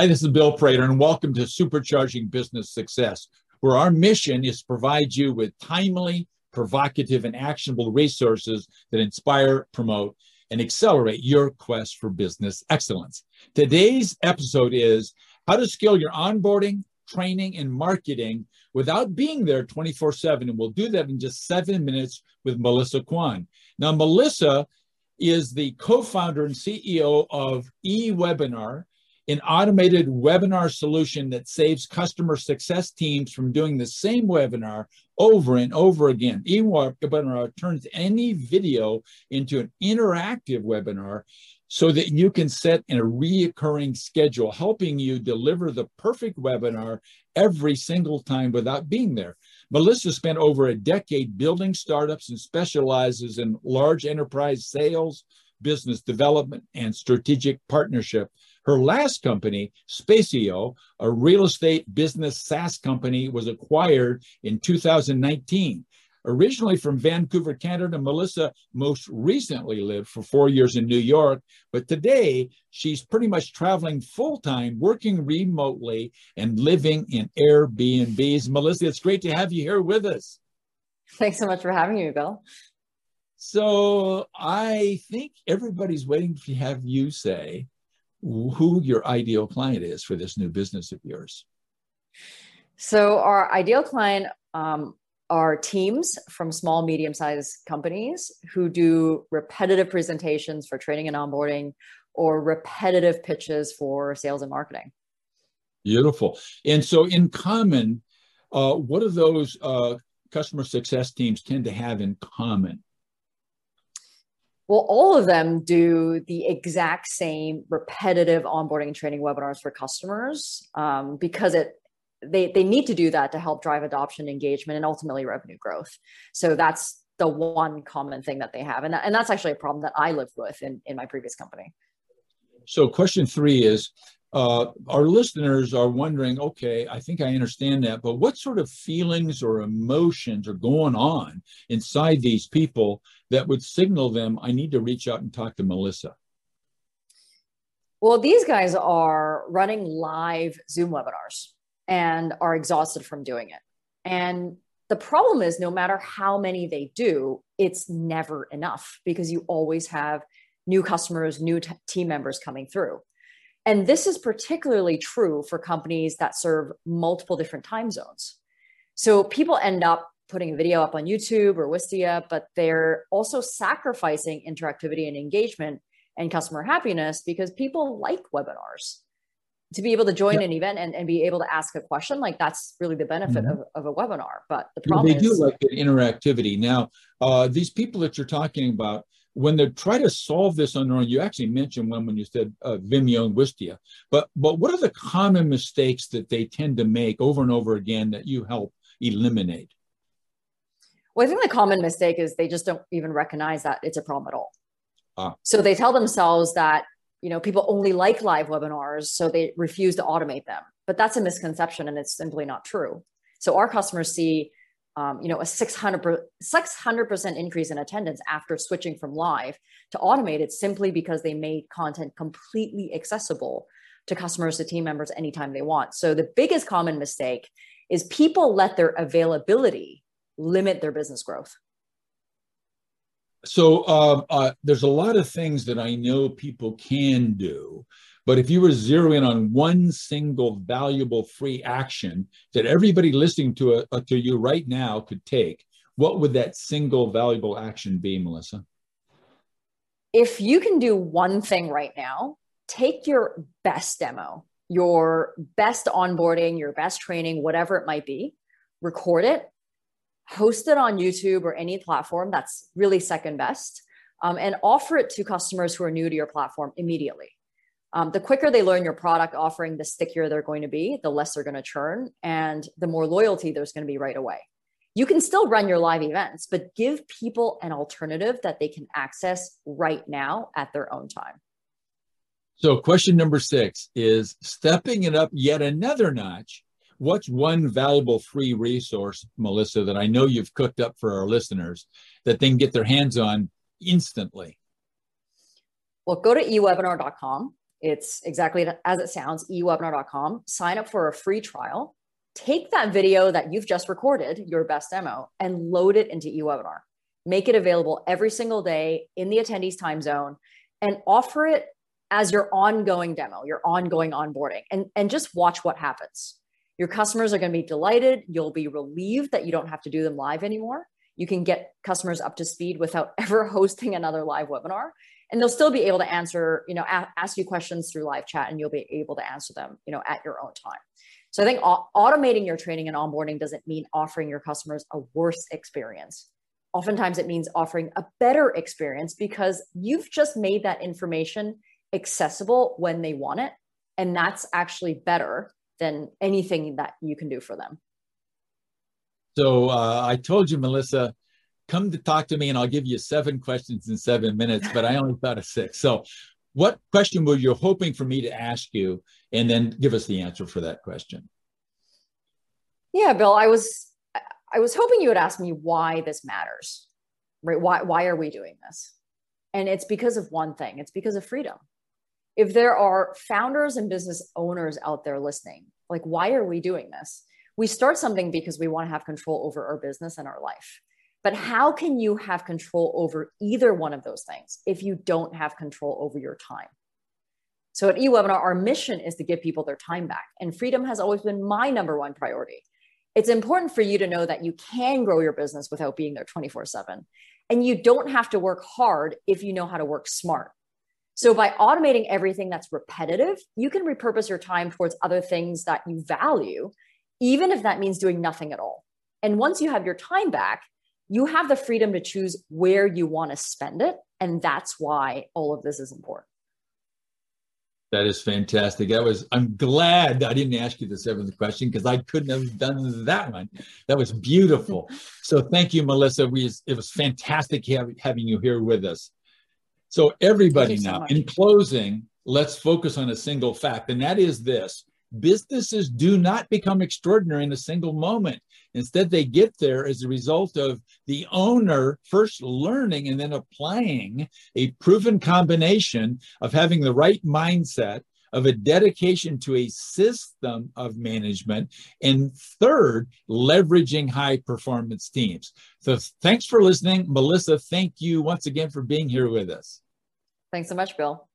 Hi, this is Bill Prater, and welcome to Supercharging Business Success, where our mission is to provide you with timely, provocative, and actionable resources that inspire, promote, and accelerate your quest for business excellence. Today's episode is how to scale your onboarding, training, and marketing without being there 24 7. And we'll do that in just seven minutes with Melissa Kwan. Now, Melissa is the co founder and CEO of eWebinar, an automated webinar solution that saves customer success teams from doing the same webinar over and over again. eWebinar turns any video into an interactive webinar so that you can set in a reoccurring schedule, helping you deliver the perfect webinar every single time without being there. Melissa spent over a decade building startups and specializes in large enterprise sales, business development, and strategic partnership. Her last company, Spacio, a real estate business SaaS company, was acquired in 2019. Originally from Vancouver, Canada, Melissa most recently lived for four years in New York, but today she's pretty much traveling full time, working remotely, and living in Airbnbs. Melissa, it's great to have you here with us. Thanks so much for having me, Bill. So I think everybody's waiting to have you say who your ideal client is for this new business of yours. So our ideal client um, are teams from small, medium sized companies who do repetitive presentations for training and onboarding or repetitive pitches for sales and marketing. Beautiful. And so, in common, uh, what do those uh, customer success teams tend to have in common? Well, all of them do the exact same repetitive onboarding and training webinars for customers um, because it they they need to do that to help drive adoption engagement and ultimately revenue growth. So that's the one common thing that they have. And, that, and that's actually a problem that i lived with in, in my previous company so question three is uh, our listeners are wondering okay i think i understand that but what sort of feelings or emotions are going on inside these people that would signal them i need to reach out and talk to melissa well these guys are running live zoom webinars and are exhausted from doing it. And the problem is, no matter how many they do, it's never enough because you always have new customers, new t- team members coming through. And this is particularly true for companies that serve multiple different time zones. So people end up putting a video up on YouTube or Wistia, but they're also sacrificing interactivity and engagement and customer happiness because people like webinars to be able to join an event and, and be able to ask a question like that's really the benefit mm-hmm. of, of a webinar but the problem they is, do like the interactivity now uh, these people that you're talking about when they try to solve this on their own you actually mentioned one when you said uh, vimeo and wistia but but what are the common mistakes that they tend to make over and over again that you help eliminate? Well i think the common mistake is they just don't even recognize that it's a problem at all. Ah. so they tell themselves that you know people only like live webinars so they refuse to automate them. But that's a misconception and it's simply not true. So our customers see um, you know a 600 600% increase in attendance after switching from live to automated simply because they made content completely accessible to customers to team members anytime they want. So the biggest common mistake is people let their availability limit their business growth so uh, uh, there's a lot of things that I know people can do, but if you were zeroing in on one single valuable free action that everybody listening to a, uh, to you right now could take, what would that single valuable action be, Melissa? If you can do one thing right now, take your best demo, your best onboarding, your best training, whatever it might be, record it, host it on YouTube or any platform that's really second best, um, and offer it to customers who are new to your platform immediately. Um, the quicker they learn your product offering, the stickier they're going to be, the less they're going to churn, and the more loyalty there's going to be right away. You can still run your live events, but give people an alternative that they can access right now at their own time. So, question number six is stepping it up yet another notch what's one valuable free resource, Melissa, that I know you've cooked up for our listeners that they can get their hands on instantly? Well, go to ewebinar.com It's exactly as it sounds, ewebinar.com. Sign up for a free trial. Take that video that you've just recorded, your best demo, and load it into eWebinar. Make it available every single day in the attendees time zone and offer it as your ongoing demo, your ongoing onboarding, and, and just watch what happens. Your customers are going to be delighted. You'll be relieved that you don't have to do them live anymore. You can get customers up to speed without ever hosting another live webinar and they'll still be able to answer you know ask you questions through live chat and you'll be able to answer them you know at your own time so i think au- automating your training and onboarding doesn't mean offering your customers a worse experience oftentimes it means offering a better experience because you've just made that information accessible when they want it and that's actually better than anything that you can do for them so uh, i told you melissa come to talk to me and I'll give you seven questions in seven minutes, but I only thought of six. So, what question were you hoping for me to ask you? And then give us the answer for that question. Yeah, Bill, I was I was hoping you would ask me why this matters. Right? Why why are we doing this? And it's because of one thing. It's because of freedom. If there are founders and business owners out there listening, like why are we doing this? We start something because we want to have control over our business and our life. But how can you have control over either one of those things if you don't have control over your time? So at eWebinar, our mission is to give people their time back, and freedom has always been my number one priority. It's important for you to know that you can grow your business without being there 24 7. And you don't have to work hard if you know how to work smart. So by automating everything that's repetitive, you can repurpose your time towards other things that you value, even if that means doing nothing at all. And once you have your time back, you have the freedom to choose where you want to spend it. And that's why all of this is important. That is fantastic. That was, I'm glad I didn't ask you the seventh question because I couldn't have done that one. That was beautiful. so thank you, Melissa. We, it was fantastic having you here with us. So everybody now, in closing, let's focus on a single fact, and that is this businesses do not become extraordinary in a single moment. Instead, they get there as a result of the owner first learning and then applying a proven combination of having the right mindset, of a dedication to a system of management, and third, leveraging high performance teams. So, thanks for listening. Melissa, thank you once again for being here with us. Thanks so much, Bill.